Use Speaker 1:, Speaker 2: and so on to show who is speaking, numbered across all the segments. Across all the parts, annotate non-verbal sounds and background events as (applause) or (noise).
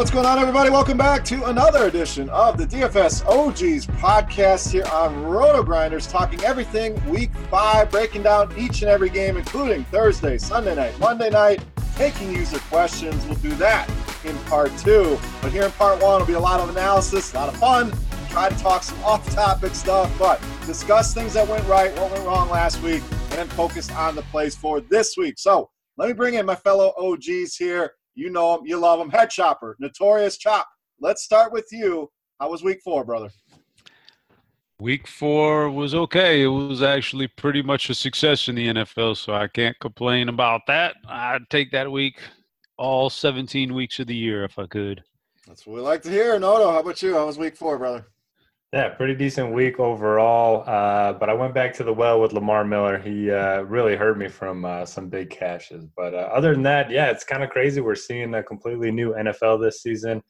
Speaker 1: What's going on, everybody? Welcome back to another edition of the DFS OGs podcast here on RotoGrinders, talking everything week five, breaking down each and every game, including Thursday, Sunday night, Monday night, taking user questions. We'll do that in part two. But here in part one it'll be a lot of analysis, a lot of fun, try to talk some off topic stuff, but discuss things that went right, what went wrong last week, and then focus on the plays for this week. So let me bring in my fellow OGs here. You know him, you love him. Head Chopper, Notorious Chop. Let's start with you. How was week four, brother?
Speaker 2: Week four was okay. It was actually pretty much a success in the NFL, so I can't complain about that. I'd take that week all 17 weeks of the year if I could.
Speaker 1: That's what we like to hear. Noto, how about you? How was week four, brother?
Speaker 3: Yeah, pretty decent week overall. Uh, but I went back to the well with Lamar Miller. He uh, really hurt me from uh, some big cashes. But uh, other than that, yeah, it's kind of crazy. We're seeing a completely new NFL this season.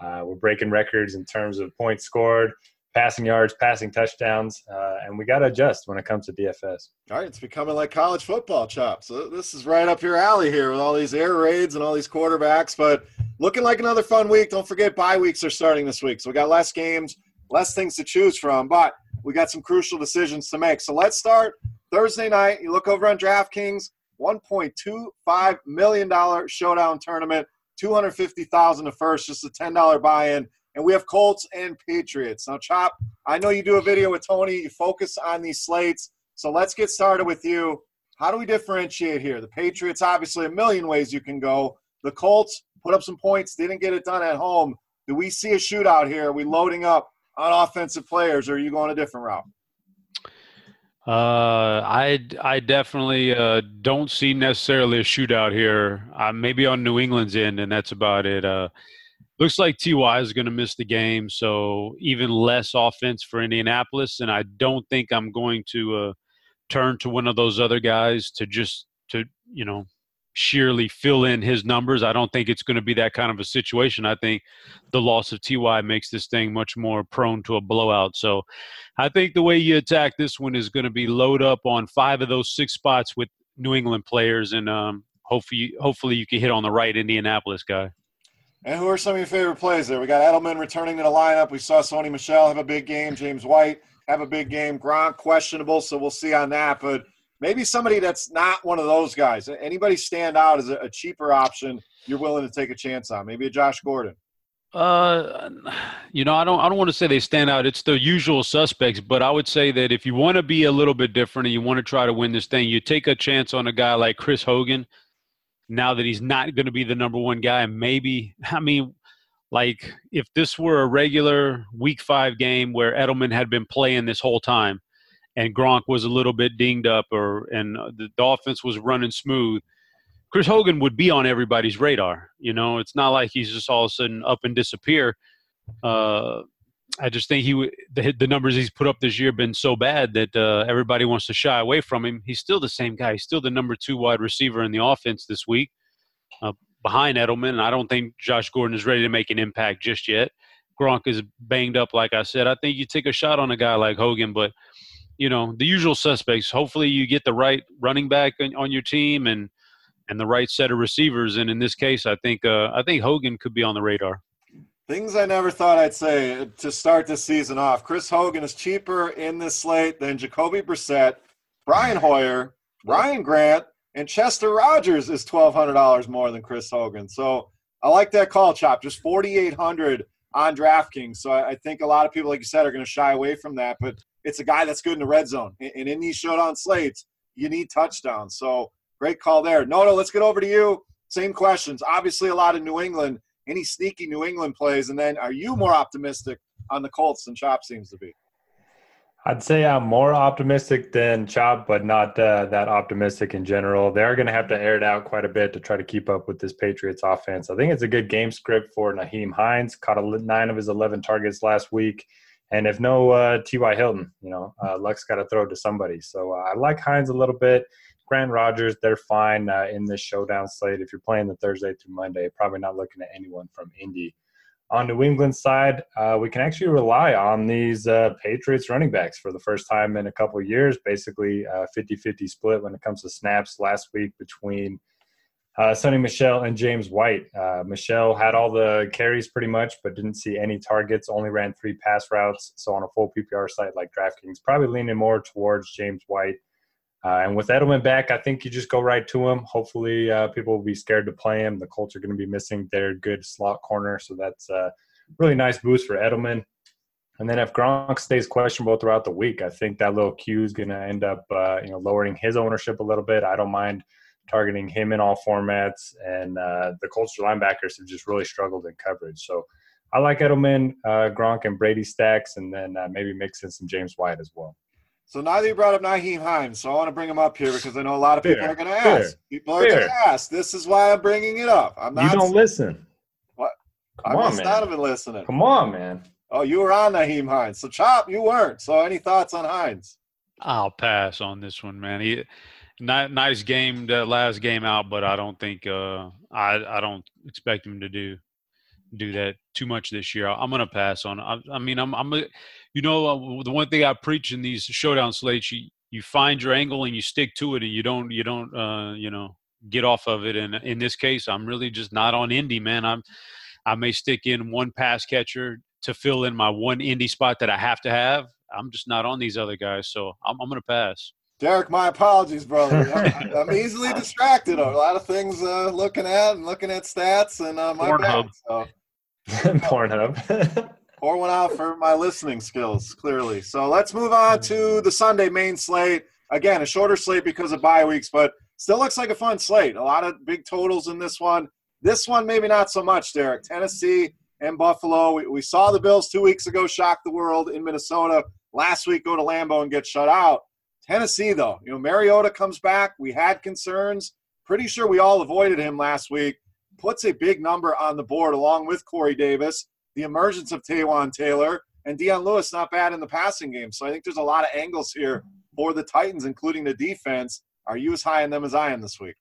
Speaker 3: Uh, we're breaking records in terms of points scored, passing yards, passing touchdowns, uh, and we got to adjust when it comes to DFS.
Speaker 1: All right, it's becoming like college football, Chop. So this is right up your alley here with all these air raids and all these quarterbacks. But looking like another fun week. Don't forget, bye weeks are starting this week. So we got less games less things to choose from, but we got some crucial decisions to make. So let's start Thursday night. You look over on DraftKings, $1.25 million showdown tournament, 250000 to first, just a $10 buy in. And we have Colts and Patriots. Now, Chop, I know you do a video with Tony. You focus on these slates. So let's get started with you. How do we differentiate here? The Patriots, obviously, a million ways you can go. The Colts put up some points, didn't get it done at home. Do we see a shootout here? Are we loading up on offensive players, or are you going a different route?
Speaker 2: Uh, I I definitely uh, don't see necessarily a shootout here. Uh, maybe on New England's end, and that's about it. Uh, looks like Ty is going to miss the game, so even less offense for Indianapolis. And I don't think I'm going to uh, turn to one of those other guys to just to you know sheerly fill in his numbers. I don't think it's going to be that kind of a situation. I think the loss of Ty makes this thing much more prone to a blowout. So I think the way you attack this one is going to be load up on five of those six spots with New England players, and um, hopefully, hopefully you can hit on the right Indianapolis guy.
Speaker 1: And who are some of your favorite plays there? We got Edelman returning to the lineup. We saw Sony Michel have a big game. James White have a big game. Gronk questionable, so we'll see on that. But maybe somebody that's not one of those guys. Anybody stand out as a, cheaper option you're willing to take a chance on? Maybe a Josh Gordon.
Speaker 2: Uh, you know, I don't. I don't want to say they stand out. It's the usual suspects, but I would say that if you want to be a little bit different and you want to try to win this thing, you take a chance on a guy like Chris Hogan. Now that he's not going to be the number one guy, maybe I mean, like if this were a regular Week Five game where Edelman had been playing this whole time, and Gronk was a little bit dinged up, or and the, the offense was running smooth Chris Hogan would be on everybody's radar. You know, it's not like he's just all of a sudden up and disappear. Uh, I just think he the, the numbers he's put up this year have been so bad that uh, everybody wants to shy away from him. He's still the same guy. He's still the number two wide receiver in the offense this week, uh, behind Edelman. And I don't think Josh Gordon is ready to make an impact just yet. Gronk is banged up, like I said. I think you take a shot on a guy like Hogan, but you know the usual suspects. Hopefully, you get the right running back on, on your team and and the right set of receivers. And in this case, I think uh, I think Hogan could be on the radar.
Speaker 1: Things I never thought I'd say to start this season off. Chris Hogan is cheaper in this slate than Jacoby Brissett, Brian Hoyer, Ryan Grant, and Chester Rogers is twelve hundred dollars more than Chris Hogan. So I like that call, Chop. Just forty eight hundred on DraftKings. So I, think a lot of people, like you said, are going to shy away from that. But it's a guy that's good in the red zone, and in these showdown slates, you need touchdowns. So Great call there. Noto, let's get over to you. Same questions. Obviously, a lot of New England. Any sneaky New England plays? And then are you more optimistic on the Colts than Chop seems to be?
Speaker 3: I'd say I'm more optimistic than Chop, but not uh, that optimistic in general. They're going to have to air it out quite a bit to try to keep up with this Patriots offense. I think it's a good game script for Nyheim Hines. Caught nine of his 11 targets last week. And if no uh, T.Y. Hilton, you know, uh, Luck's got to throw to somebody. So uh, I like Hines a little bit. Grant Rogers, they're fine uh, in this showdown slate. If you're playing the Thursday through Monday, probably not looking at anyone from Indy. On New England side, uh, we can actually rely on these Patriots running backs for the first time in a couple years. Basically, 50-50 split when it comes to snaps last week between uh, Sony Michel and James White. Uh, Michel had all the carries pretty much, but didn't see any targets. Only ran three pass routes. So on a full PPR site like DraftKings, probably leaning more towards James White. Uh, and with Edelman back, I think you just go right to him. Hopefully, uh, people will be scared to play him. The Colts are going to be missing their good slot corner, so that's a really nice boost for Edelman. And then if Gronk stays questionable throughout the week, I think that little Q is going to end up, uh, you know, lowering his ownership a little bit. I don't mind targeting him in all formats, and uh, the Colts linebackers have just really struggled in coverage. So I like Edelman, uh, Gronk, and Brady stacks, and then uh, maybe mix in some James White as well.
Speaker 1: So neither you brought up Nyheim Hines, so I want to bring him up here because I know a lot of people fair, are going to ask. Fair, people are going to ask. This is why I'm bringing it up. I'm not.
Speaker 3: You don't listen.
Speaker 1: What? Come I on, must man. not have been listening.
Speaker 3: Come on, man.
Speaker 1: Oh, you were on Nyheim Hines. So Chop, you weren't. So any thoughts on Hines?
Speaker 2: I'll pass on this one, man. He, nice game, that last game out, but I don't think uh, I I don't expect him to do do that too much this year. I'm gonna pass on. I, I mean, I'm I'm a, you know, uh, the one thing I preach in these showdown slates, you, you find your angle and you stick to it, and you don't, you don't, uh, you know, get off of it. And in this case, I'm really just not on Indy, man. I'm, I may stick in one pass catcher to fill in my one Indy spot that I have to have. I'm just not on these other guys, so I'm, I'm to pass.
Speaker 1: Derek, my apologies, brother. (laughs) I'm, I'm, easily distracted. A lot of things uh, looking at and looking at stats, and uh, my Pornhub.
Speaker 3: So. (laughs) Pornhub. (laughs)
Speaker 1: Pour one out for my listening skills, clearly. So let's move on to the Sunday main slate. Again, a shorter slate because of bye weeks, but still looks like a fun slate. A lot of big totals in this one. This one, maybe not so much, Derek. Tennessee and Buffalo. We, we saw the Bills two weeks ago shock the world in Minnesota. Last week, go to Lambeau and get shut out. Tennessee, though, you know, Mariota comes back. We had concerns. Pretty sure we all avoided him last week. Puts a big number on the board along with Corey Davis the emergence of Taywan Taylor, and Dion Lewis not bad in the passing game. So I think there's a lot of angles here for the Titans, including the defense. Are you as high on them as I am this week?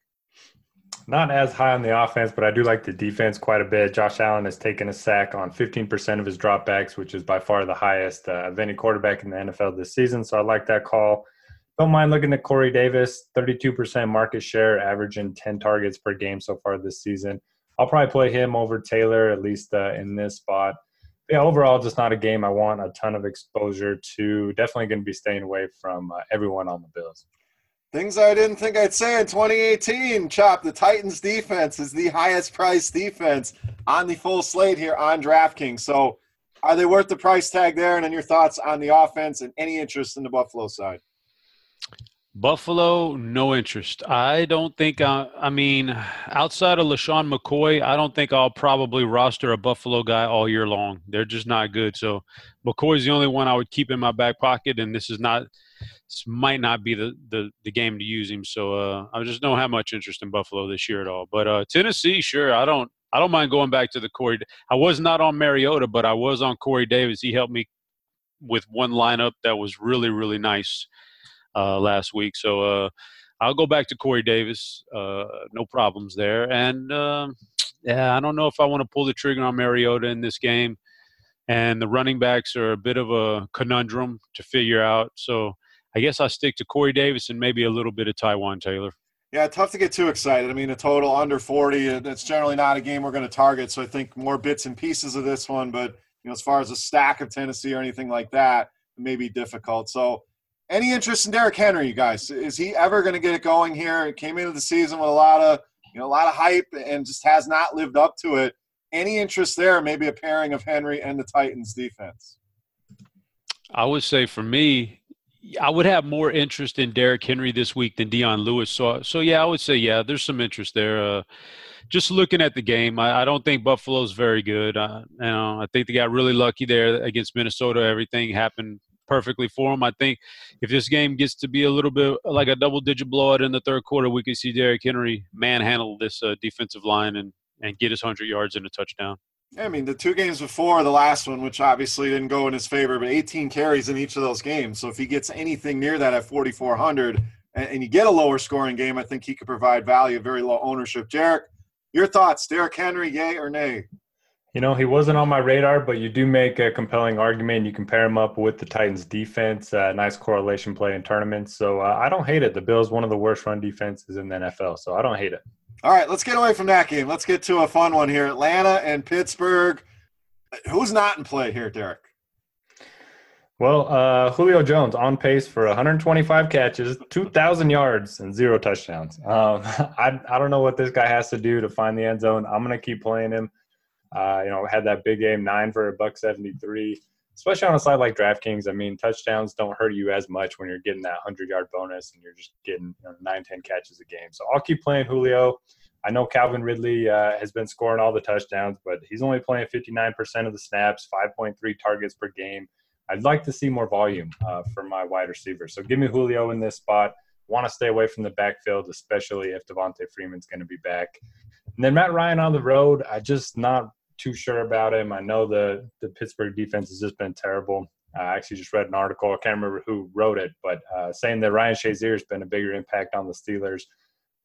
Speaker 3: Not as high on the offense, but I do like the defense quite a bit. Josh Allen has taken a sack on 15% of his dropbacks, which is by far the highest uh, of any quarterback in the NFL this season. So I like that call. Don't mind looking at Corey Davis, 32% market share, averaging 10 targets per game so far this season. I'll probably play him over Taylor at least uh, in this spot. But yeah, overall, just not a game I want a ton of exposure to. Definitely going to be staying away from uh, everyone on the Bills.
Speaker 1: Things I didn't think I'd say in 2018. Chop, the Titans defense is the highest priced defense on the full slate here on DraftKings. So are they worth the price tag there? And then your thoughts on the offense and any interest in the Buffalo side?
Speaker 2: Buffalo, no interest. I don't think. Uh, I mean, outside of LeSean McCoy, I don't think I'll probably roster a Buffalo guy all year long. They're just not good. So McCoy's the only one I would keep in my back pocket, and this is not. This might not be the the, the game to use him. So uh, I just don't have much interest in Buffalo this year at all. But uh, Tennessee, sure, I don't. I don't mind going back to the Corey. I was not on Mariota, but I was on Corey Davis. He helped me with one lineup that was really really nice uh, last week. So uh, I'll go back to Corey Davis. Uh, no problems there. And um, yeah, I don't know if I want to pull the trigger on Mariota in this game. And the running backs are a bit of a conundrum to figure out. So I guess I stick to Corey Davis and maybe a little bit of Taywan Taylor.
Speaker 1: Yeah, tough to get too excited. I mean, a total under 40, it's generally not a game we're going to target. So I think more bits and pieces of this one. But, you know, as far as a stack of Tennessee or anything like that, it may be difficult. So any interest in Derrick Henry, you guys? Is he ever going to get it going here? It came into the season with a lot of you know a lot of hype and just has not lived up to it. Any interest there? Maybe a pairing of Henry and the Titans defense.
Speaker 2: I would say for me, I would have more interest in Derrick Henry this week than Dion Lewis. So, so yeah, I would say yeah, there's some interest there. Uh, just looking at the game, I, I don't think Buffalo's very good. Uh, you know, I think they got really lucky there against Minnesota. Everything happened perfectly for him. I think if this game gets to be a little bit like a double digit blowout in the third quarter, we could see Derrick Henry manhandle this uh, defensive line and, and get his 100 yards and a touchdown.
Speaker 1: Yeah, I mean, the two games before the last one, which obviously didn't go in his favor, but 18 carries in each of those games. So if he gets anything near that at 4,400 and, and you get a lower scoring game, I think he could provide value, very low ownership. Jarek, your thoughts, Derrick Henry, yay or nay?
Speaker 3: You know, he wasn't on my radar, but you do make a compelling argument. You compare him up with the Titans' defense, uh, nice correlation play in tournaments. So uh, I don't hate it. The Bills, one of the worst run defenses in the NFL, so I don't hate it.
Speaker 1: All right, let's get away from that game. Let's get to a fun one here: Atlanta and Pittsburgh. Who's not in play here, Derek?
Speaker 3: Well, uh, Julio Jones on pace for 125 catches, 2,000 yards, and zero touchdowns. Um, (laughs) I, I don't know what this guy has to do to find the end zone. I'm going to keep playing him. Uh, you know, had that big game nine for a buck seventy three. Especially on a side like DraftKings, I mean, touchdowns don't hurt you as much when you're getting that hundred yard bonus and you're just getting you know, nine, ten catches a game. So I'll keep playing Julio. I know Calvin Ridley uh, has been scoring all the touchdowns, but he's only playing 59% of the snaps, 5.3 targets per game. I'd like to see more volume uh, from my wide receiver. So give me Julio in this spot. Want to stay away from the backfield, especially if Devonta Freeman's going to be back. And then Matt Ryan on the road, I just not too sure about him. I know the the Pittsburgh defense has just been terrible. I actually just read an article. I can't remember who wrote it, but uh, saying that Ryan Shazier has been a bigger impact on the Steelers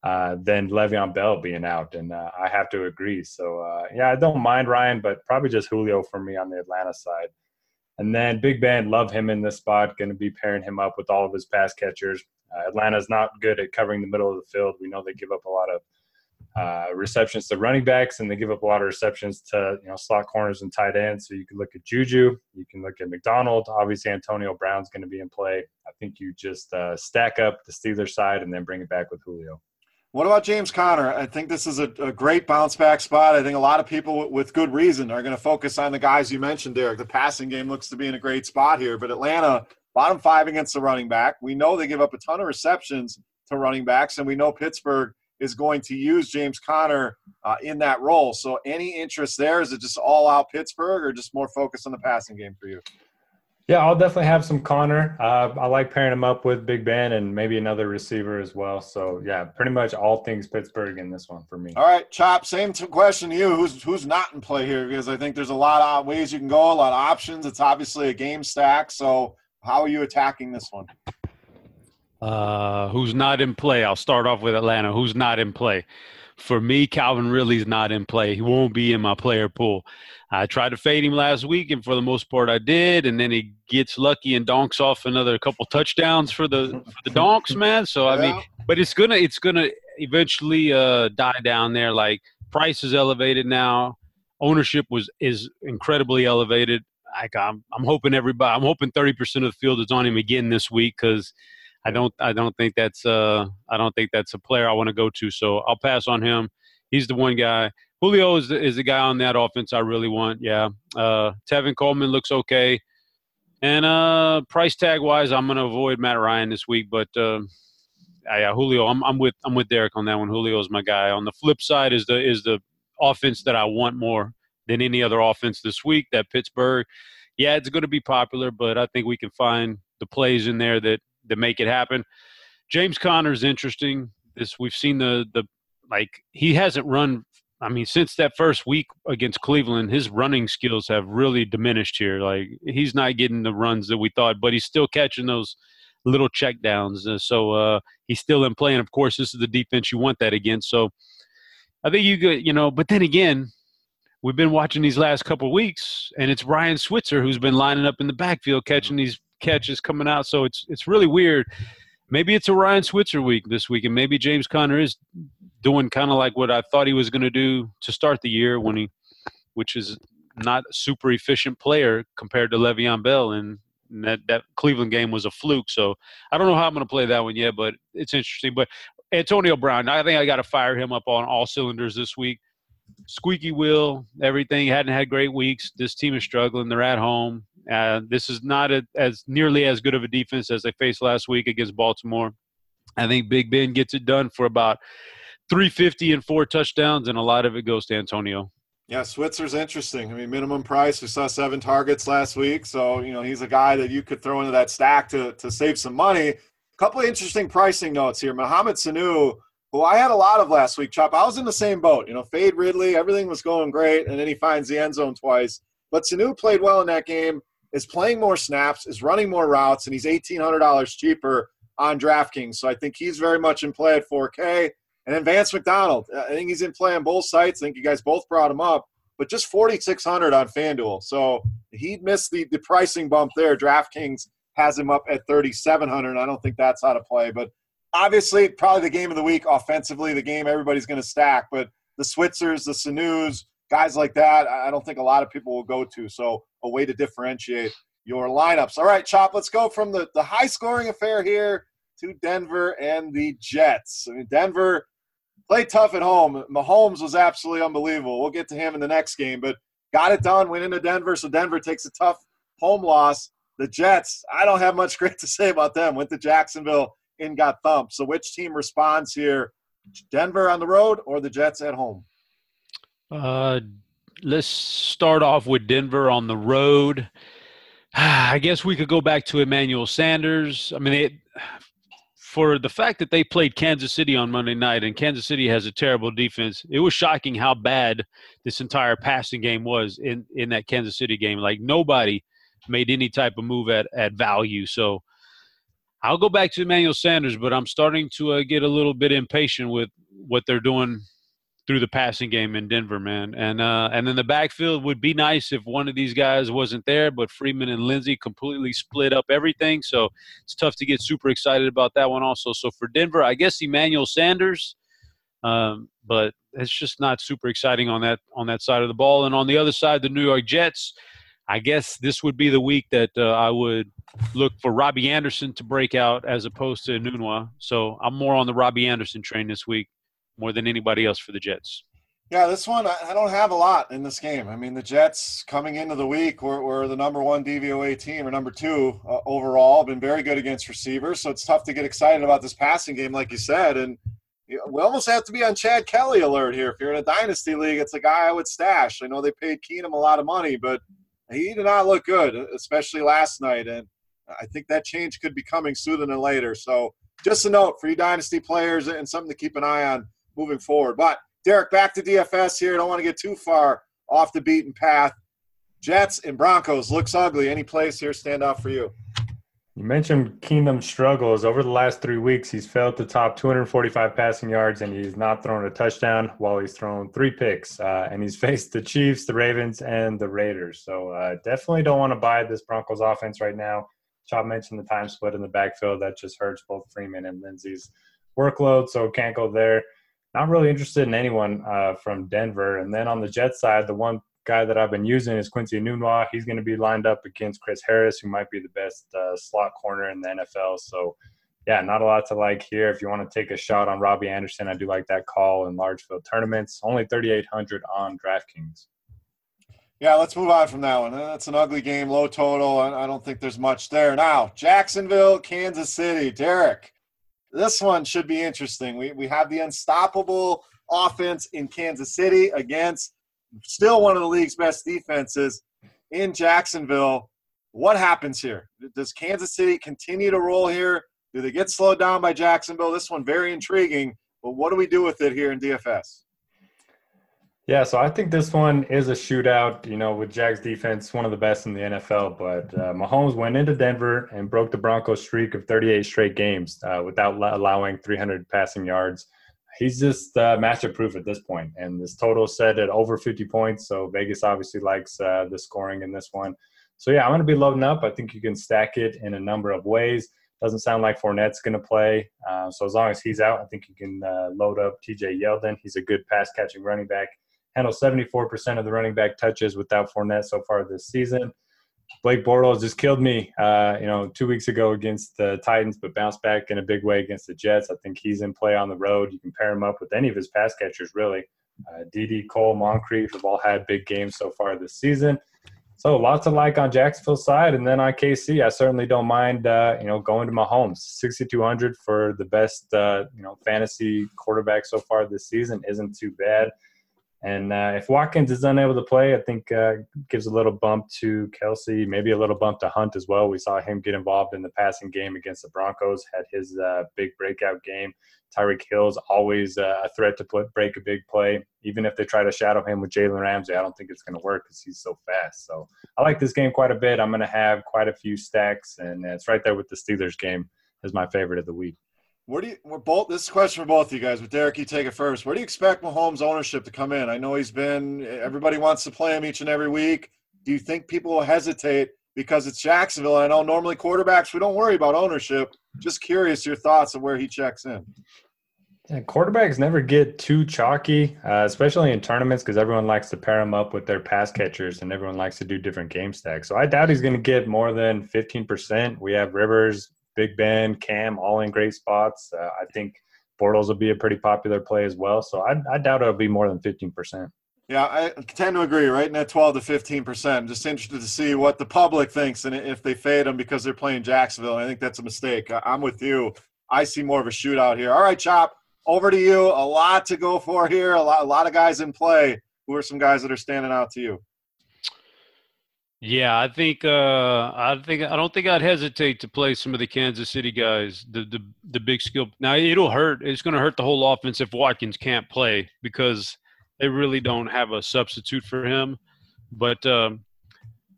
Speaker 3: uh, than Le'Veon Bell being out, and uh, I have to agree. So uh, yeah, I don't mind Ryan, but probably just Julio for me on the Atlanta side. And then Big Ben, love him in this spot. Going to be pairing him up with all of his pass catchers. Uh, Atlanta's not good at covering the middle of the field. We know they give up a lot of uh, receptions to running backs, and they give up a lot of receptions to you know slot corners and tight ends. So you can look at Juju, you can look at McDonald. Obviously, Antonio Brown's going to be in play. I think you just uh, stack up the Steelers side and then bring it back with Julio.
Speaker 1: What about James Conner? I think this is a, a great bounce back spot. I think a lot of people, with good reason, are going to focus on the guys you mentioned, Derek. The passing game looks to be in a great spot here, but Atlanta, bottom five against the running back. We know they give up a ton of receptions to running backs, and we know Pittsburgh is going to use James Conner uh, in that role. So, any interest there? Is it just all out Pittsburgh, or just more focus on the passing game for you?
Speaker 3: Yeah, I'll definitely have some Conner. Uh, I like pairing him up with Big Ben and maybe another receiver as well. So yeah, pretty much all things Pittsburgh in this one for me.
Speaker 1: All right, Chop. Same question to you. Who's who's not in play here? Because I think there's a lot of ways you can go, a lot of options. It's obviously a game stack. So how are you attacking this one?
Speaker 2: Uh, who's not in play? I'll start off with Atlanta. Who's not in play? For me, Calvin Ridley's not in play. He won't be in my player pool. I tried to fade him last week, and for the most part, I did. And then he gets lucky and donks off another couple touchdowns for the for the donks, man. So I mean, but it's gonna it's gonna eventually uh, die down there. Like price is elevated now, ownership was is incredibly elevated. Like I'm I'm hoping everybody, I'm hoping 30% of the field is on him again this week because I don't I don't think that's uh I don't think that's a player I want to go to. So I'll pass on him. He's the one guy. Julio is the, is the guy on that offense I really want. Yeah. Uh, Tevin Coleman looks okay. And uh, price tag wise, I'm going to avoid Matt Ryan this week. But uh, yeah, Julio, I'm, I'm with I'm with Derek on that one. Julio is my guy. On the flip side is the is the offense that I want more than any other offense this week. That Pittsburgh, yeah, it's going to be popular, but I think we can find the plays in there that that make it happen. James Conner is interesting. This we've seen the the like he hasn't run I mean, since that first week against Cleveland, his running skills have really diminished here. Like he's not getting the runs that we thought, but he's still catching those little checkdowns. So uh, he's still in play. And of course, this is the defense you want that against. So I think you get, you know, but then again, we've been watching these last couple weeks, and it's Ryan Switzer who's been lining up in the backfield catching these catches coming out. So it's it's really weird. Maybe it's a Ryan Switzer week this week, and maybe James Conner is doing kind of like what I thought he was going to do to start the year when he, which is not a super efficient player compared to Le'Veon Bell, and that that Cleveland game was a fluke. So I don't know how I'm going to play that one yet, but it's interesting. But Antonio Brown, I think I got to fire him up on all cylinders this week. Squeaky wheel, everything hadn't had great weeks. This team is struggling. They're at home. Uh, this is not a, as nearly as good of a defense as they faced last week against Baltimore. I think Big Ben gets it done for about 350 and four touchdowns, and a lot of it goes to Antonio.
Speaker 1: Yeah, Switzer's interesting. I mean, minimum price. We saw seven targets last week, so you know he's a guy that you could throw into that stack to to save some money. A couple of interesting pricing notes here. Mohamed Sanu, who I had a lot of last week. Chop, I was in the same boat. You know, fade Ridley, everything was going great, and then he finds the end zone twice. But Sanu played well in that game. Is playing more snaps, is running more routes, and he's eighteen hundred dollars cheaper on DraftKings. So I think he's very much in play at 4K. And then Vance McDonald, uh, I think he's in play on both sites. I think you guys both brought him up, but just 4,600 on FanDuel. So he missed the, the pricing bump there. DraftKings has him up at 3,700. I don't think that's how to play, but obviously, probably the game of the week offensively, the game everybody's going to stack. But the Switzers, the Sanus, guys like that, I don't think a lot of people will go to. So a way to differentiate your lineups. All right, Chop, let's go from the, the high scoring affair here to Denver and the Jets. I mean, Denver played tough at home. Mahomes was absolutely unbelievable. We'll get to him in the next game, but got it done, went into Denver. So Denver takes a tough home loss. The Jets, I don't have much (laughs) great to say about them. Went to Jacksonville and got thumped. So which team responds here? Denver on the road or the Jets at home?
Speaker 2: Uh, let's start off with Denver on the road. (sighs) I guess we could go back to Emmanuel Sanders. I mean, it, for the fact that they played Kansas City on Monday night and Kansas City has a terrible defense, it was shocking how bad this entire passing game was in, in that Kansas City game. Like nobody made any type of move at, at value. So I'll go back to Emmanuel Sanders, but I'm starting to uh, get a little bit impatient with what they're doing through the passing game in Denver, man. And uh, and then the backfield would be nice if one of these guys wasn't there, but Freeman and Lindsay completely split up everything. So it's tough to get super excited about that one also. So for Denver, I guess Emmanuel Sanders, um, but it's just not super exciting on that on that side of the ball. And on the other side, the New York Jets. I guess this would be the week that uh, I would look for Robbie Anderson to break out as opposed to Enunwa. So I'm more on the Robbie Anderson train this week more than anybody else for the Jets.
Speaker 1: Yeah, this one I don't have a lot in this game. I mean, the Jets coming into the week were, were the number one DVOA team or number two uh, overall. Been very good against receivers, so it's tough to get excited about this passing game, like you said. And you know, we almost have to be on Chad Kelly alert here. If you're in a dynasty league, it's a guy I would stash. I know they paid Keenum a lot of money, but he did not look good, especially last night. And I think that change could be coming sooner than later. So just a note for you dynasty players and something to keep an eye on moving forward. But Derek, back to DFS here. I Don't want to get too far off the beaten path. Jets and Broncos looks ugly. Any place here stand out for you?
Speaker 3: You mentioned Keenum struggles. Over the last three weeks, he's failed to top 245 passing yards, and he's not thrown a touchdown while he's thrown three picks. Uh, and he's (laughs) faced the Chiefs, the Ravens, and the Raiders. So uh, definitely don't want to buy this Broncos offense right now. Chop mentioned the time split in the backfield. That just hurts both Freeman and Lindsay's workload, so can't go there not really interested in anyone uh, from Denver. And then on the Jet side, the one guy that I've been using is Quincy Enunwa. He's going to be lined up against Chris Harris, who might be the best uh, slot corner in the NFL. So yeah, not a lot to like here. If you want to take a shot on Robbie Anderson, I do like that call in large field tournaments. Only 3,800 on DraftKings.
Speaker 1: Yeah, let's move on from that one. That's an ugly game, low total. I don't think there's much there. Now, Jacksonville, Kansas City. Derek, this one should be interesting. We, we have the unstoppable offense in Kansas City against still one of the league's best defenses in Jacksonville. What happens here? Does Kansas City continue to roll here? Do they get slowed down by Jacksonville? This one very intriguing, but what do we do with it here in DFS?
Speaker 3: Yeah, so I think this one is a shootout. You know, with Jags defense, one of the best in the NFL. But uh, Mahomes went into Denver and broke the Broncos' streak of 38 straight games uh, without allowing 300 passing yards. He's just uh, proof at this point, and this total set at over 50 points. So Vegas obviously likes uh, the scoring in this one. So yeah, I'm going to be loading up. I think you can stack it in a number of ways. Doesn't sound like Fournette's going to play. Uh, so as long as he's out, I think you can uh, load up TJ Yeldon. He's a good pass catching running back handled 74% of the running back touches without Fournette so far this season. Blake Bortles just killed me, uh, you know, two weeks ago against the Titans, but bounced back in a big way against the Jets. I think he's in play on the road. You can pair him up with any of his pass catchers, really. Uh, Dede, Cole, Moncrief have all had big games so far this season. So lots of like on Jacksonville's side, and then on KC, I certainly don't mind, uh, you know, going to Mahomes. 6,200 for the best, uh, you know, fantasy quarterback so far this season isn't too bad. And uh, if Watkins is unable to play, I think uh, gives a little bump to Kelsey, maybe a little bump to Hunt as well. We saw him get involved in the passing game against the Broncos, had his uh, big breakout game. Tyreek Hill's always uh, a threat to break a big play. Even if they try to shadow him with Jalen Ramsey, I don't think it's going to work because he's so fast. So I like this game quite a bit. I'm going to have quite a few stacks, and it's right there with the Steelers game as my favorite of the week.
Speaker 1: Where do you? We're both. This is a question for both of you guys. But Derek, you take it first. Where do you expect Mahomes' ownership to come in? I know he's been. Everybody wants to play him each and every week. Do you think people will hesitate because it's Jacksonville? I know normally quarterbacks we don't worry about ownership. Just curious your thoughts of where he checks in.
Speaker 3: Yeah, quarterbacks never get too chalky, uh, especially in tournaments, because everyone likes to pair them up with their pass catchers, and everyone likes to do different game stacks. So I doubt he's going to get more than fifteen percent. We have Rivers, Big Ben, Cam, all in great spots. Uh, I think Bortles will be a pretty popular play as well. So I, I doubt it'll be more than 15%.
Speaker 1: Yeah, I tend to agree, right? That 12 to 15 percent. Just interested to see what the public thinks and if they fade them because they're playing Jacksonville. I think that's a mistake. I'm with you. I see more of a shootout here. All right, Chop, over to you. A lot to go for here. A lot, a lot of guys in play. Who are some guys that are standing out to you?
Speaker 2: Yeah, I think uh, I think I don't think I'd hesitate to play some of the Kansas City guys. The the the big skill. Now it'll hurt. It's going to hurt the whole offense if Watkins can't play because they really don't have a substitute for him. But um,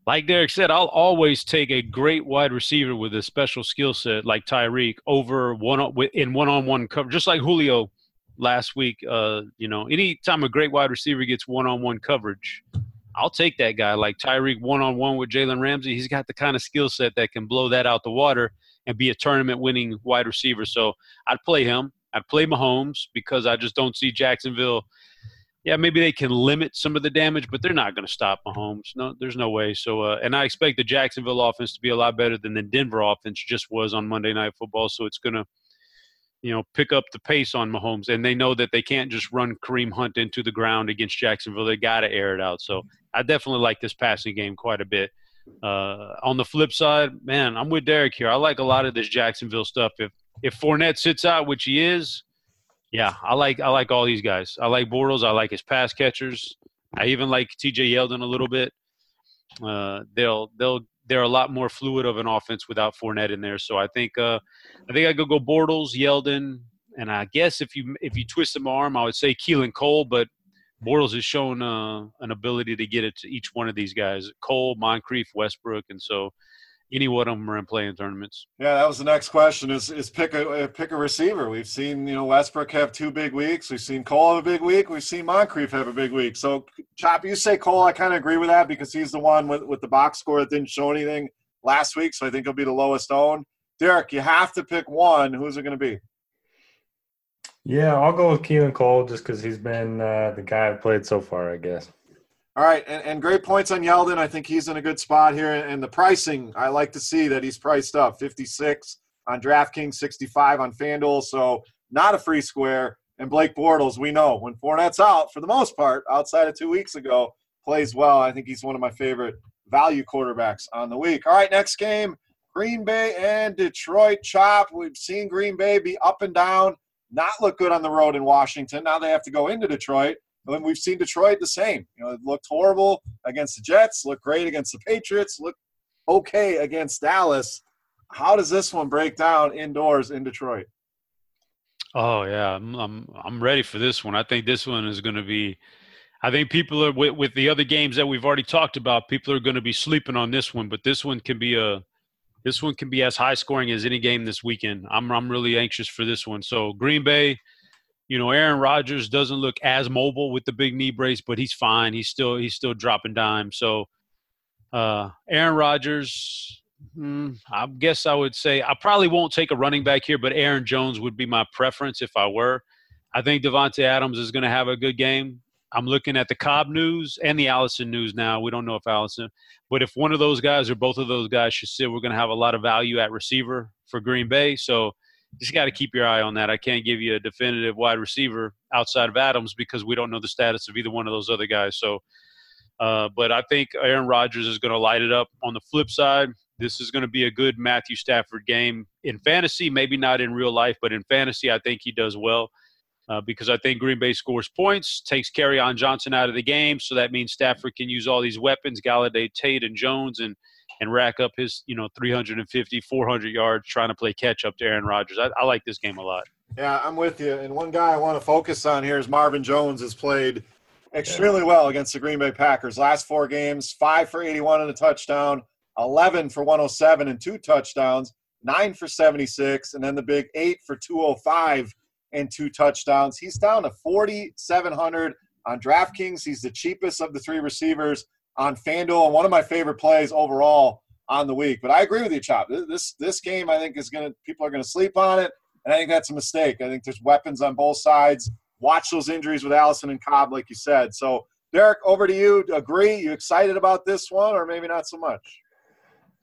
Speaker 2: like Derek said, I'll always take a great wide receiver with a special skill set like Tyreek over one in one-on-one cover, just like Julio last week. Uh, you know, anytime a great wide receiver gets one-on-one coverage, I'll take that guy like Tyreek one on one with Jalen Ramsey. He's got the kind of skill set that can blow that out the water and be a tournament winning wide receiver. So I'd play him. I'd play Mahomes because I just don't see Jacksonville. Yeah, maybe they can limit some of the damage, but they're not going to stop Mahomes. No, there's no way. So, uh, and I expect the Jacksonville offense to be a lot better than the Denver offense just was on Monday Night Football. So it's going to you know, pick up the pace on Mahomes. And they know that they can't just run Kareem Hunt into the ground against Jacksonville. They got to air it out. So I definitely like this passing game quite a bit. Uh, on the flip side, man, I'm with Derek here. I like a lot of this Jacksonville stuff. If if Fournette sits out, which he is, yeah, I like I like all these guys. I like Bortles. I like his pass catchers. I even like T.J. Yeldon a little bit. Uh, they'll they'll they're a lot more fluid of an offense without Fournette in there. So I think uh, I think I could go Bortles, Yeldon, and I guess if you if you twist them arm, I would say Keelan Cole, but Bortles has shown uh, an ability to get it to each one of these guys: Cole, Moncrief, Westbrook, and so any one of them are in playing tournaments.
Speaker 1: Yeah, that was the next question: is is pick a pick a receiver. We've seen you know Westbrook have two big weeks. We've seen Cole have a big week. We've seen Moncrief have a big week. So, Chop, you say Cole? I kind of agree with that because he's the one with with the box score that didn't show anything last week. So I think he'll be the lowest owned. Derek, you have to pick one. Who's it going to be?
Speaker 3: Yeah, I'll go with Keelan Cole just because he's been uh, the guy I've played so far, I guess.
Speaker 1: All right, and, and, great points on Yeldon. I think he's in a good spot here. And the pricing, I like to see that he's priced up 56 on DraftKings, 65 on FanDuel. So not a free square. And Blake Bortles, we know when Fournette's out, for the most part, outside of two weeks ago, plays well. I think he's one of my favorite value quarterbacks on the week. All right, next game Green Bay and Detroit chop. We've seen Green Bay be up and down, not look good on the road in Washington. Now they have to go into Detroit. And we've seen Detroit the same. You know, it looked horrible against the Jets, looked great against the Patriots, looked okay against Dallas. How does this one break down indoors in Detroit?
Speaker 2: Oh yeah, I'm I'm, I'm ready for this one. I think this one is going to be. I think people are with, with the other games that we've already talked about. People are going to be sleeping on this one, but this one can be a this one can be as high scoring as any game this weekend. I'm I'm really anxious for this one. So Green Bay, you know, Aaron Rodgers doesn't look as mobile with the big knee brace, but he's fine. He's still he's still dropping dimes. So uh, Aaron Rodgers, hmm, I guess I would say I probably won't take a running back here, but Aaron Jones would be my preference if I were. I think Davante Adams is going to have a good game. I'm looking at the Cobb news and the Allison news now. We don't know if Allison, but if one of those guys or both of those guys should sit, we're going to have a lot of value at receiver for Green Bay. So just got to keep your eye on that. I can't give you a definitive wide receiver outside of Adams because we don't know the status of either one of those other guys. So, uh, but I think Aaron Rodgers is going to light it up. On the flip side, this is going to be a good Matthew Stafford game in fantasy, maybe not in real life, but in fantasy, I think he does well uh, because I think Green Bay scores points, takes Kerryon Johnson out of the game, so that means Stafford can use all these weapons, Golladay, Tate, and Jones, and and rack up his you know 350, 400 yards trying to play catch up to Aaron Rodgers. I, I like this game a lot.
Speaker 1: Yeah, I'm with you. And one guy I want to focus on here is Marvin Jones has played extremely well against the Green Bay Packers. Last four games, five for 81 and a touchdown, 11 for 107 and two touchdowns, nine for 76, and then the big eight for 205 and two touchdowns. He's down to 4,700 on DraftKings. He's the cheapest of the three receivers on FanDuel and one of my favorite plays overall on the week. But I agree with you, Chop. This this game I think is gonna people are gonna sleep on it, and I think that's a mistake. I think there's weapons on both sides. Watch those injuries with Allison and Cobb, like you said. So Derek, over to you. Agree? You excited about this one, or maybe not so much?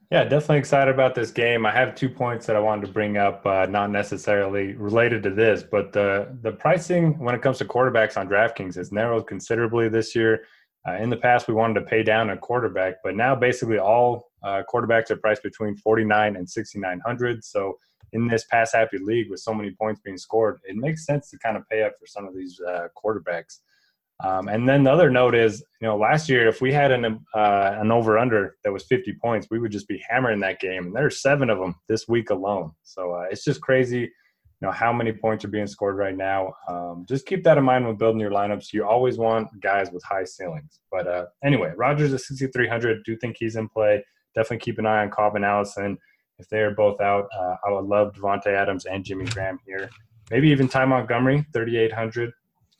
Speaker 3: Yeah, definitely excited about this game. I have two points that I wanted to bring up, uh, not necessarily related to this, but the the pricing when it comes to quarterbacks on DraftKings has narrowed considerably this year. Uh, in the past, we wanted to pay down a quarterback, but now basically all uh, quarterbacks are priced between 49 and 6,900. So in this pass happy league with so many points being scored, it makes sense to kind of pay up for some of these uh, quarterbacks. Um, and then the other note is, you know, last year if we had an uh, an over under that was 50 points, we would just be hammering that game. And there's seven of them this week alone. So uh, it's just crazy, you know, how many points are being scored right now. Um, just keep that in mind when building your lineups. You always want guys with high ceilings. But uh, anyway, Rodgers at 6,300. Do think he's in play. Definitely keep an eye on Cobb and Allison. If they're both out, uh, I would love Davante Adams and Jimmy Graham here. Maybe even Ty Montgomery, 3,800.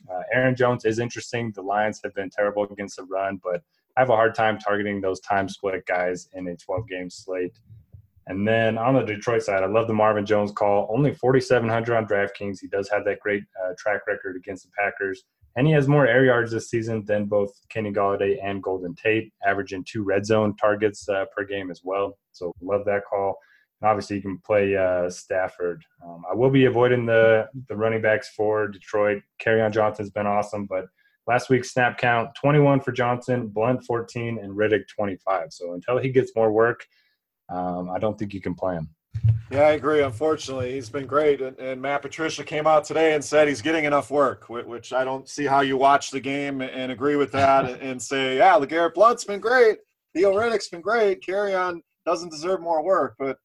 Speaker 3: Uh, Aaron Jones is interesting. The Lions have been terrible against the run, but I have a hard time targeting those time split guys in a 12 game slate. And then on the Detroit side, I love the Marvin Jones call. Only 4,700 on DraftKings. He does have that great uh, track record against the Packers. And he has more air yards this season than both Kenny Golladay and Golden Tate, averaging two red zone targets uh, per game as well. So love that call. And obviously, you can play uh, Stafford. Um, I will be avoiding the the running backs for Detroit. Kerryon Johnson's been awesome, but last week's snap count 21 for Johnson, Blunt 14, and Riddick 25. So until he gets more work, um, I don't think you can play him.
Speaker 1: Yeah, I agree. Unfortunately, he's been great, and, and, Matt Patricia came out today and said he's getting enough work, which I don't see how you watch the game and agree with that (laughs) and say, yeah, LeGarrette Blunt's been great, Theo Riddick's been great, Kerryon doesn't deserve more work, but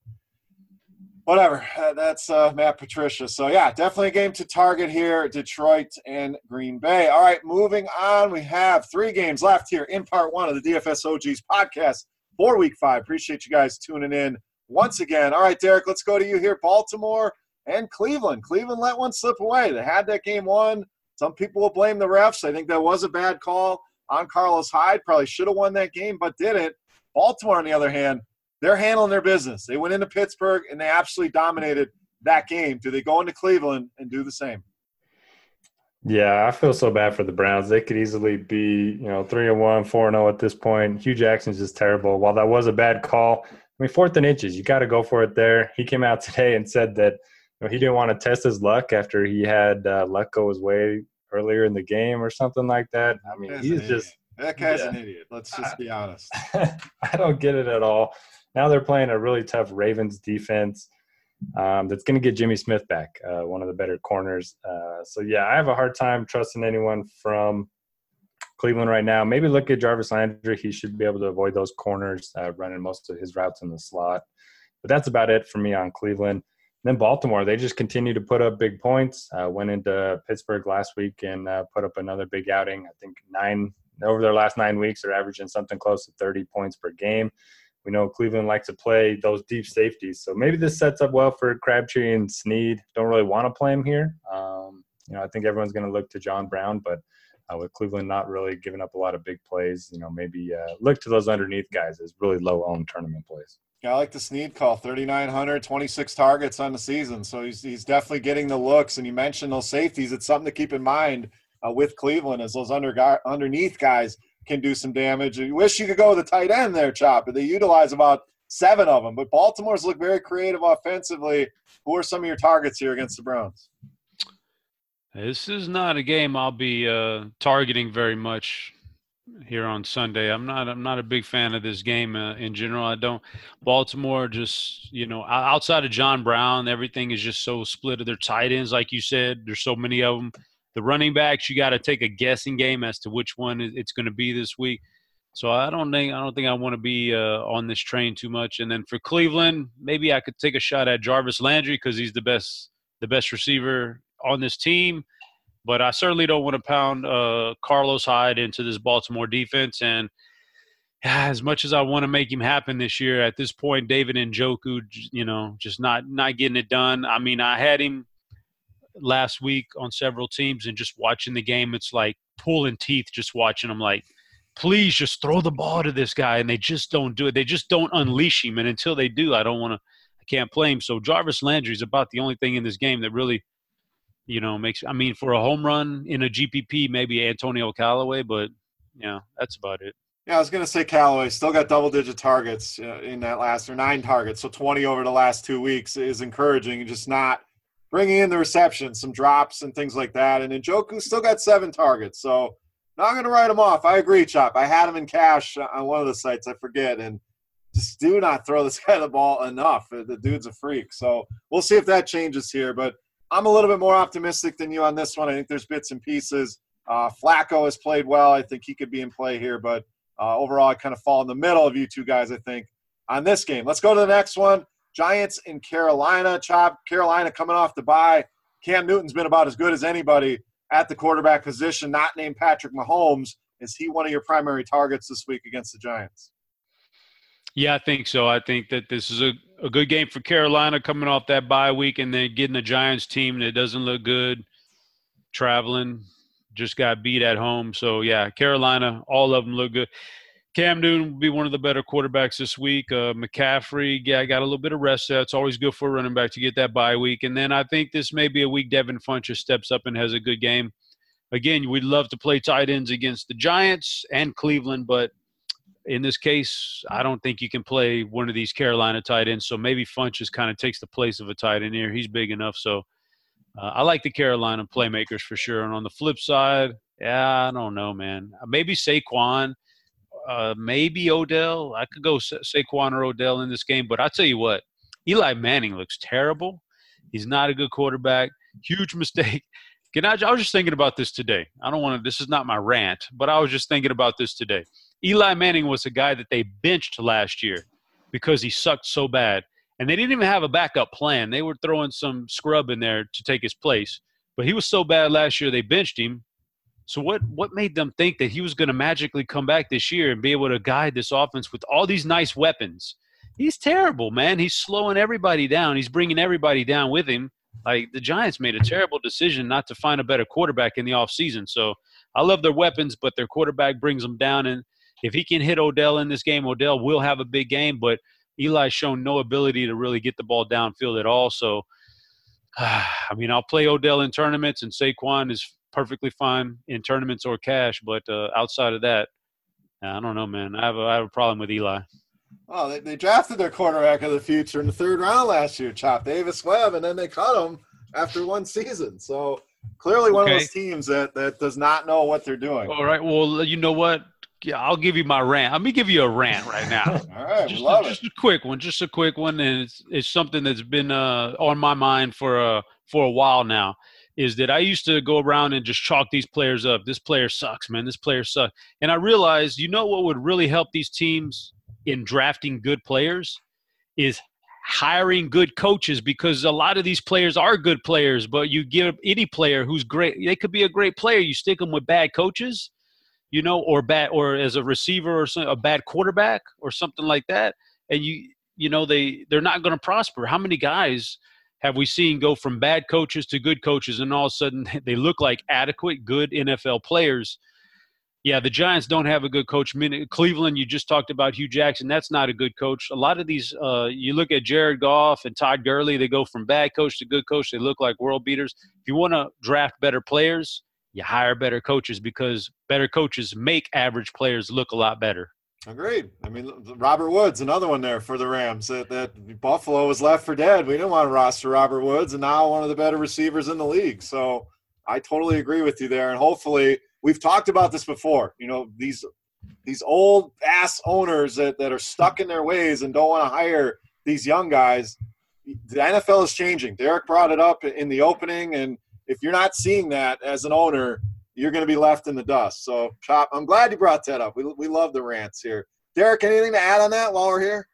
Speaker 1: whatever. Uh, that's uh, Matt Patricia. So yeah, definitely a game to target here: Detroit and Green Bay. All right, moving on. We have three games left here in part one of the DFS OGs podcast for Week Five. Appreciate you guys tuning in once again. All right, Derek, let's go to you here. Baltimore and Cleveland. Cleveland let one slip away. They had that game won. Some people will blame the refs. I think that was a bad call on Carlos Hyde. Probably should have won that game, but didn't. Baltimore, on the other hand, they're handling their business. They went into Pittsburgh and they absolutely dominated that game. Do they go into Cleveland and do the same?
Speaker 3: Yeah, I feel so bad for the Browns. They could easily be, you know, three and one, four and zero at this point. Hue Jackson's just terrible. While that was a bad call, I mean, fourth and inches, you got to go for it there. He came out (laughs) today and said that you know, he didn't want to test his luck after he had uh, let go his way earlier in the game or something like that. I mean, he's just
Speaker 1: that guy's yeah. an idiot. Let's just be honest. (laughs)
Speaker 3: I don't get it at all. Now they're playing a really tough Ravens defense um, that's going to get Jimmy Smith back, uh, one of the better corners. Uh, so yeah, I have a hard time trusting anyone from Cleveland right now. Maybe look at Jarvis Landry. He should be able to avoid those corners, uh, running most of his routes in the slot. But that's about it for me on Cleveland. And then Baltimore, they just continue to put up big points. Uh, went into Pittsburgh last week and uh, put up another big outing. I think nine over their last nine weeks, they're averaging something close to 30 points per game. We know Cleveland likes to play those deep safeties, so maybe this sets up well for Crabtree and Snead. Don't really want to play him here. Um, you know, I think everyone's going to look to John Brown, but uh, with Cleveland not really giving up a lot of big plays, you know, maybe uh, look to those underneath guys as really low owned tournament plays.
Speaker 1: Yeah, I like the Snead call 3,900, 26 targets on the season. So he's, he's definitely getting the looks. And you mentioned those safeties. It's something to keep in mind uh, with Cleveland as those under, underneath guys can do some damage. You wish you could go with a tight end there, Chopper. they utilize about seven of them. But Baltimore's look very creative offensively. Who are some of your targets here against the Browns?
Speaker 2: This is not a game I'll be uh, targeting very much here on Sunday. I'm not. I'm not a big fan of this game uh, in general. I don't. Baltimore just you know outside of John Brown, everything is just so split. Of their tight ends, like you said, there's so many of them. The running backs, you got to take a guessing game as to which one it's going to be this week. So I don't think I don't think I want to be uh, on this train too much. And then for Cleveland, maybe I could take a shot at Jarvis Landry because he's the best the best receiver on this team. But I certainly don't want to pound uh, Carlos Hyde into this Baltimore defense. And as much as I want to make him happen this year, at this point, David Njoku, you know, just not not getting it done. I mean, I had him last week on several teams, and just watching the game, it's like pulling teeth just watching them. Like, please just throw the ball to this guy, and they just don't do it. They just don't unleash him, and until they do, I don't want to. I can't play him. So Jarvis Landry is about the only thing in this game that really you know, makes I mean for a home run in a GPP, maybe Antonio Callaway, but yeah, that's about it.
Speaker 1: Yeah, I was going to say Callaway still got double digit targets uh, in that last or nine targets, so 20 over the last two weeks is encouraging. Just not bringing in the reception, some drops and things like that. And Njoku still got seven targets, so not going to write him off. I agree, Chop. I had him in cash on one of the sites, I forget, and just do not throw this (laughs) guy the ball enough. The dude's a freak. So we'll see if that changes here, but I'm a little bit more optimistic than you on this one. I think there's bits and pieces. Uh, Flacco has played well. I think he could be in play here, but uh, overall, I kind of fall in the middle of you two guys, I think, on this game. Let's go to the next one. Giants in Carolina. Chop, Carolina coming off the bye. Cam Newton's been about as good as anybody at the quarterback position, not named Patrick Mahomes. Is he one of your primary targets this week against the Giants?
Speaker 2: Yeah, I think so. I think that this is a, a good game for Carolina coming off that bye week and then getting the Giants team that doesn't look good traveling. Just got beat at home. So, yeah, Carolina, all of them look good. Cam Newton will be one of the better quarterbacks this week. Uh, McCaffrey, yeah, got a little bit of rest there. It's always good for a running back to get that bye week. And then I think this may be a week Devin Funchess steps up and has a good game. Again, we'd love to play tight ends against the Giants and Cleveland, but in this case, I don't think you can play one of these Carolina tight ends. So maybe Funchess kind of takes the place of a tight end here. He's big enough. So uh, I like the Carolina playmakers for sure. And on the flip side, yeah, I don't know, man. Maybe Saquon, uh, maybe Odell. I could go Sa- Saquon or Odell in this game. But I tell you what, Eli Manning looks terrible. He's not a good quarterback. Huge (laughs) mistake. Can I, I was just thinking about this today. I don't want to. This is not my rant, but I was just thinking about this today. Eli Manning was a guy that they benched last year because he sucked so bad. And they didn't even have a backup plan. They were throwing some scrub in there to take his place. But he was so bad last year they benched him. So what what made them think that he was going to magically come back this year and be able to guide this offense with all these nice weapons? He's terrible, man. He's slowing everybody down. He's bringing everybody down with him. Like the Giants made a terrible decision not to find a better quarterback in the offseason. So I love their weapons, but their quarterback brings them down and if he can hit Odell in this game, Odell will have a big game. But Eli's shown no ability to really get the ball downfield at all. So, (sighs) I mean, I'll play Odell in tournaments, and Saquon is perfectly fine in tournaments or cash. But uh, outside of that, I don't know, man. I have a, I have a problem with Eli.
Speaker 1: Oh, they, they drafted their quarterback of the future in the third round last year, Chop Davis Webb, and then they cut him after one season. So clearly, one okay. of those teams that that does not know what they're doing.
Speaker 2: All right. Well, you know what? Yeah, I'll give you my rant. Let me give you a rant right now. (laughs)
Speaker 1: All right,
Speaker 2: just,
Speaker 1: love
Speaker 2: a, just a quick one, just a quick one, and it's, it's something that's been uh, on my mind for a uh, for a while now. Is that I used to go around and just chalk these players up. This player sucks, man. This player sucks. And I realized, you know what would really help these teams in drafting good players is hiring good coaches because a lot of these players are good players, but you give any player who's great, they could be a great player. You stick them with bad coaches, you know, or bad, or as a receiver or some, a bad quarterback or something like that, and you, you know, they they're not going to prosper. How many guys have we seen go from bad coaches to good coaches, and all of a sudden (laughs) they look like adequate, good NFL players? yeah, the Giants don't have a good coach. Cleveland, you just talked about Hue Jackson. That's not a good coach. A lot of these, uh, you look at Jared Goff and Todd Gurley, they go from bad coach to good coach. They look like world beaters. If you want to draft better players, you hire better coaches because better coaches make average players look a lot better.
Speaker 1: Agreed. I mean, Robert Woods, another one there for the Rams. That, that Buffalo was left for dead. We didn't want to roster Robert Woods, and now one of the better receivers in the league. So I totally agree with you there. And hopefully – we've talked about this before. You know, these these old ass owners that, that are stuck in their ways and don't want to hire these young guys. The NFL is changing. Derek brought it up in the opening, and if you're not seeing that as an owner, you're going to be left in the dust. So, Chop, I'm glad you brought that up. We, we love the rants here. Derek, anything to add on that while we're here?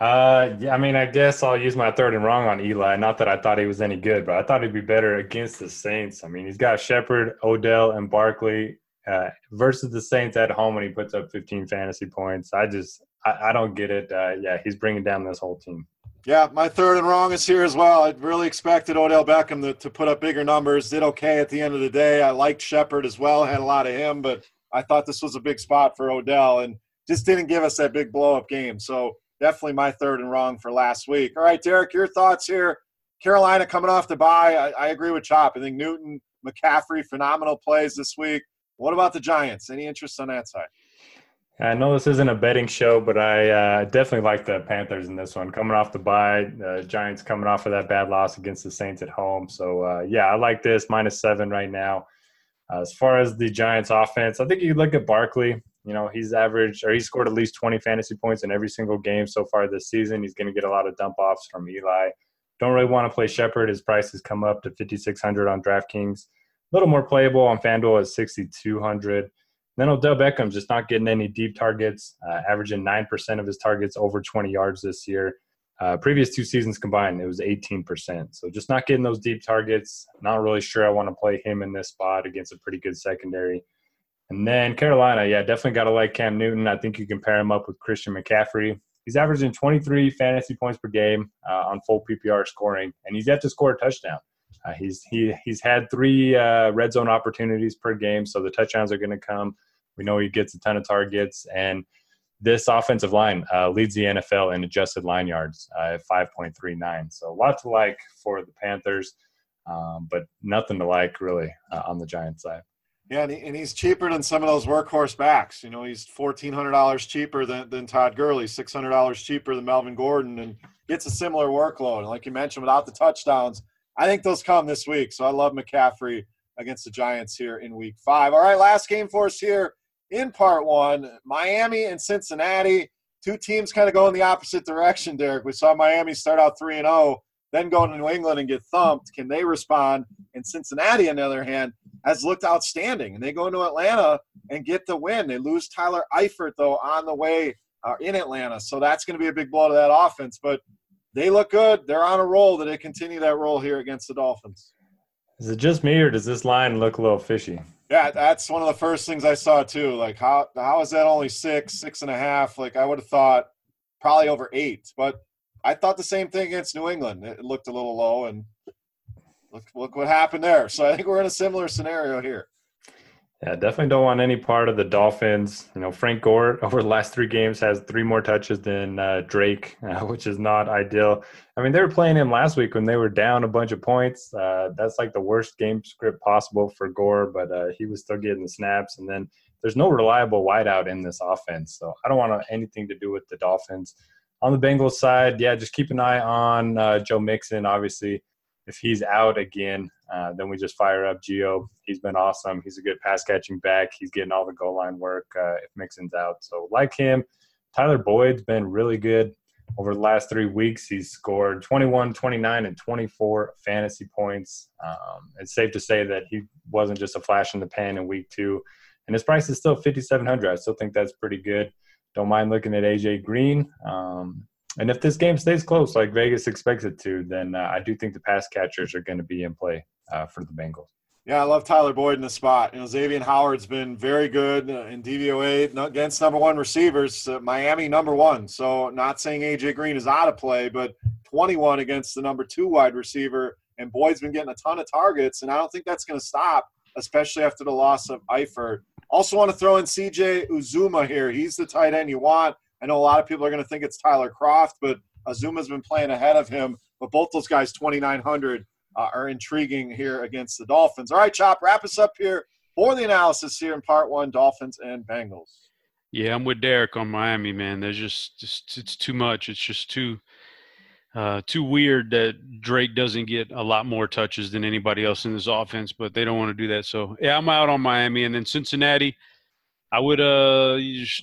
Speaker 3: Uh, yeah, I mean, I guess I'll use my third and wrong on Eli. Not that I thought he was any good, but I thought he'd be better against the Saints. I mean, he's got Shepard, Odell, and Barkley uh, versus the Saints at home when he puts up 15 fantasy points. I just, I, I don't get it. Uh, yeah, he's bringing down this whole team.
Speaker 1: Yeah, my third and wrong is here as well. I really expected Odell Beckham to, to put up bigger numbers. Did okay at the end of the day. I liked Shepard as well. Had a lot of him, but I thought this was a big spot for Odell and just didn't give us that big blow up game. So definitely my third and wrong for last week. All right, Derek, your thoughts here. Carolina coming off the bye. I, I agree with Chop. I think Newton, McCaffrey, phenomenal plays this week. What about the Giants? Any interest on that side?
Speaker 3: I know this isn't a betting show, but I uh, definitely like the Panthers in this one. Coming off the bye, the Giants coming off of that bad loss against the Saints at home. So, uh, yeah, I like this minus seven right now. Uh, as far as the Giants offense, I think you look at Barkley. You know, he's averaged or he's scored at least 20 fantasy points in every single game so far this season. He's going to get a lot of dump offs from Eli. Don't really want to play Shepard. His price has come up to 5,600 on DraftKings. A little more playable on FanDuel at 6,200. Then Odell Beckham's just not getting any deep targets, uh, averaging 9% of his targets over 20 yards this year. Uh, previous two seasons combined, it was 18%. So just not getting those deep targets. Not really sure I want to play him in this spot against a pretty good secondary. And then Carolina, yeah, definitely got to like Cam Newton. I think you can pair him up with Christian McCaffrey. He's averaging 23 fantasy points per game uh, on full PPR scoring, and he's yet to score a touchdown. Uh, he's he he's had three uh, red zone opportunities per game, so the touchdowns are going to come. We know he gets a ton of targets, and this offensive line uh, leads the NFL in adjusted line yards uh, at 5.39. So a lot to like for the Panthers, um, but nothing to like really uh, on the Giants side.
Speaker 1: Yeah, and, he, and, he's cheaper than some of those workhorse backs. You know, he's fourteen hundred dollars cheaper than, than Todd Gurley, six hundred dollars cheaper than Melvin Gordon, and gets a similar workload. And like you mentioned, without the touchdowns, I think those come this week. So I love McCaffrey against the Giants here in Week Five. All right, last game for us here in Part One: Miami and Cincinnati. Two teams kind of go in the opposite direction. Derek, we saw Miami start out three and zero, oh, then go to New England and get thumped. Can they respond? And Cincinnati, on the other hand, has looked outstanding. And they go into Atlanta and get the win. They lose Tyler Eifert, though, on the way uh, in Atlanta. So that's going to be a big blow to that offense. But they look good. They're on a roll. Do they continue that roll here against the Dolphins?
Speaker 3: Is it just me, or does this line look a little fishy?
Speaker 1: Yeah, that's one of the first things I saw too. Like, how how is that only six, six and a half? Like, I would have thought probably over eight. But I thought the same thing against New England. It looked a little low, and Look, look what happened there. So I think we're in a similar scenario here.
Speaker 3: Yeah, definitely don't want any part of the Dolphins. You know, Frank Gore (laughs) over the last three games has three more touches than uh, Drake, (laughs) uh, which is not ideal. I mean, they were playing him last week when they were down a bunch of points. Uh, that's like the worst game script possible for Gore, but uh, he was still getting the snaps. And then there's no reliable wideout in this offense, so I don't want anything to do with the Dolphins. On the Bengals side, yeah, just keep an eye on uh, Joe Mixon. Obviously, if he's out again, uh, then we just fire up Gio. He's been awesome. He's a good pass catching back. He's getting all the goal line work uh, if Mixon's out. So like him, Tyler Boyd's been really good over the last three weeks. He's scored 21, 29, and 24 fantasy points. Um, it's safe to say that he wasn't just a flash in the pan in week two. And his price is still 5,700. I still think that's pretty good. Don't mind looking at AJ Green. Um, and if this game stays close, like Vegas expects it to, then uh, I do think the pass catchers are going to be in play uh, for the Bengals.
Speaker 1: Yeah, I love Tyler Boyd in the spot. You know, Xavier Howard's been very good uh, in DVOA against number one receivers. Uh, Miami number one. So, not saying AJ Green is out of play, but 21 against the number two wide receiver. And Boyd's been getting a ton of targets, and I don't think that's going to stop, especially after the loss of Eifert. Also, want to throw in CJ Uzomah here. He's the tight end you want. I know a lot of people are going to think it's Tyler Kroft, but Uzomah's been playing ahead of him. But both those guys, 2,900, uh, are intriguing here against the Dolphins. All right, Chop, wrap us up here for the analysis here in part one Dolphins and Bengals.
Speaker 2: Yeah, I'm with Derek on Miami, man. There's just, just it's too much. It's just too uh, too weird that Drake doesn't get a lot more touches than anybody else in this offense, but they don't want to do that. So yeah, I'm out on Miami, and then Cincinnati. I would uh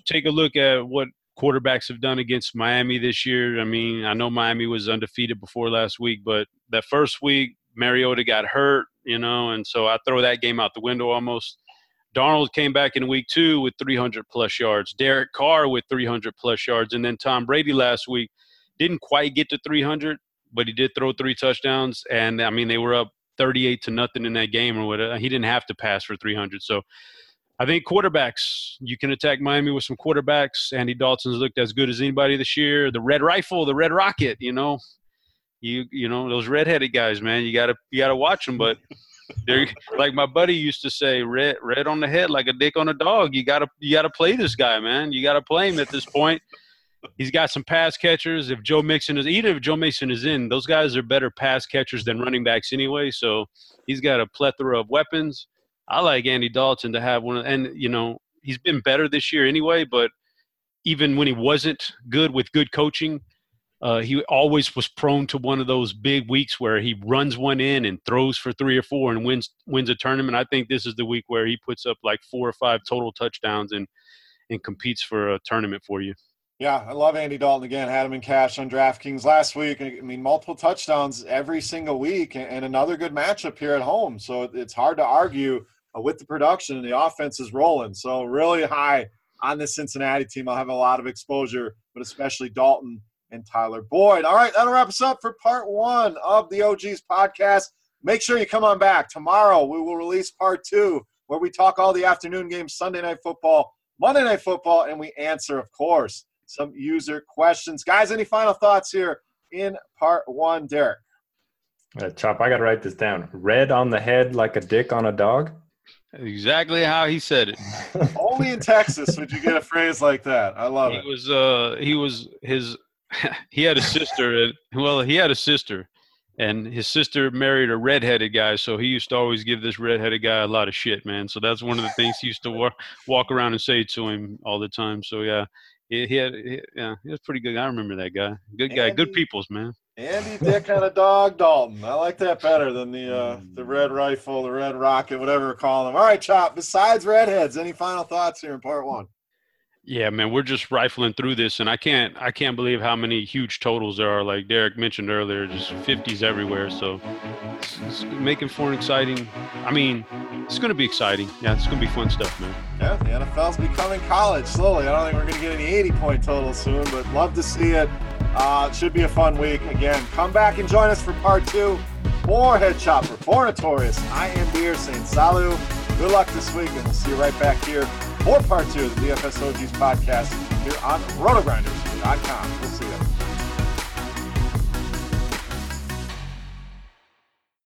Speaker 2: take a look at what quarterbacks have done against Miami this year. I mean, I know Miami was undefeated before last week, but that first week Mariota got hurt, you know, and so I throw that game out the window almost. Darnold came back in week two with 300 plus yards. Derek Carr with 300 plus yards, and then Tom Brady last week didn't quite get to 300, but he did throw three touchdowns. And I mean, they were up 38 to nothing in that game or whatever. He didn't have to pass for 300. So I think quarterbacks, you can attack Miami with some quarterbacks. Andy Dalton's looked as good as anybody this year. The red rifle, the red rocket, you know, you you know those redheaded guys, man. You gotta you gotta watch them, but (laughs) they're like my buddy used to say, red red on the head like a dick on a dog. You gotta you gotta play this guy, man. You gotta play him at this point. He's got some pass catchers. If Joe Mixon is, even if Joe Mixon is in, those guys are better pass catchers than running backs anyway. So he's got a plethora of weapons. I like Andy Dalton to have one, and you know he's been better this year anyway. But even when he wasn't good with good coaching, uh, he always was prone to one of those big weeks where he runs one in and throws for three or four and wins wins a tournament. I think this is the week where he puts up like four or five total touchdowns and and competes for a tournament for you.
Speaker 1: Yeah, I love Andy Dalton again. Had him in cash on DraftKings last week. I mean, multiple touchdowns every single week, and another good matchup here at home. So it's hard to argue with the production, and the offense is rolling. So really high on the Cincinnati team. I'll have a lot of exposure, but especially Dalton and Tyler Boyd. All right, that'll wrap us up for part one of the OGs podcast. Make sure you come on back tomorrow. We will release part two, where we talk all the afternoon games, Sunday night football, Monday night football, and we answer, of course some user questions. Guys, any final thoughts here in part one, Derek?
Speaker 3: Uh, Chop, I got to write this down. Red on the head like a dick on a dog?
Speaker 2: Exactly how he said it. (laughs)
Speaker 1: Only in Texas would you get a phrase like that. I love
Speaker 2: he
Speaker 1: it.
Speaker 2: He was uh he was his (laughs) he had a sister and well he had a sister and his sister married a redheaded guy so he used to always give this redheaded guy a lot of shit man so that's one of the things he used to walk, walk around and say to him all the time so yeah he, he had, he, yeah, he was pretty good. I remember that guy. Good guy. Andy, good people's man.
Speaker 1: Andy Dick kind of dog Dalton. I like that better than the uh, the red rifle, the red rocket, whatever we're calling them. All right, Chop. Besides redheads, any final thoughts here in part one?
Speaker 2: Yeah, man, we're just rifling through this, and I can't, I can't believe how many huge totals there are. Like Derek mentioned earlier, just fifties everywhere. So it's, it's making for an exciting. I mean, it's going to be exciting. Yeah, it's going to be fun stuff, man.
Speaker 1: Yeah, the NFL's becoming college slowly. I don't think we're going to get any eighty-point totals soon, but love to see it. Uh, it should be a fun week. Again, come back and join us for part two. For Head Chopper, for Notorious, I am Beer saying salut. Good luck this week, and we'll see you right back here for part two of the DFS OGs podcast here on rotogrinders.com. We'll see you.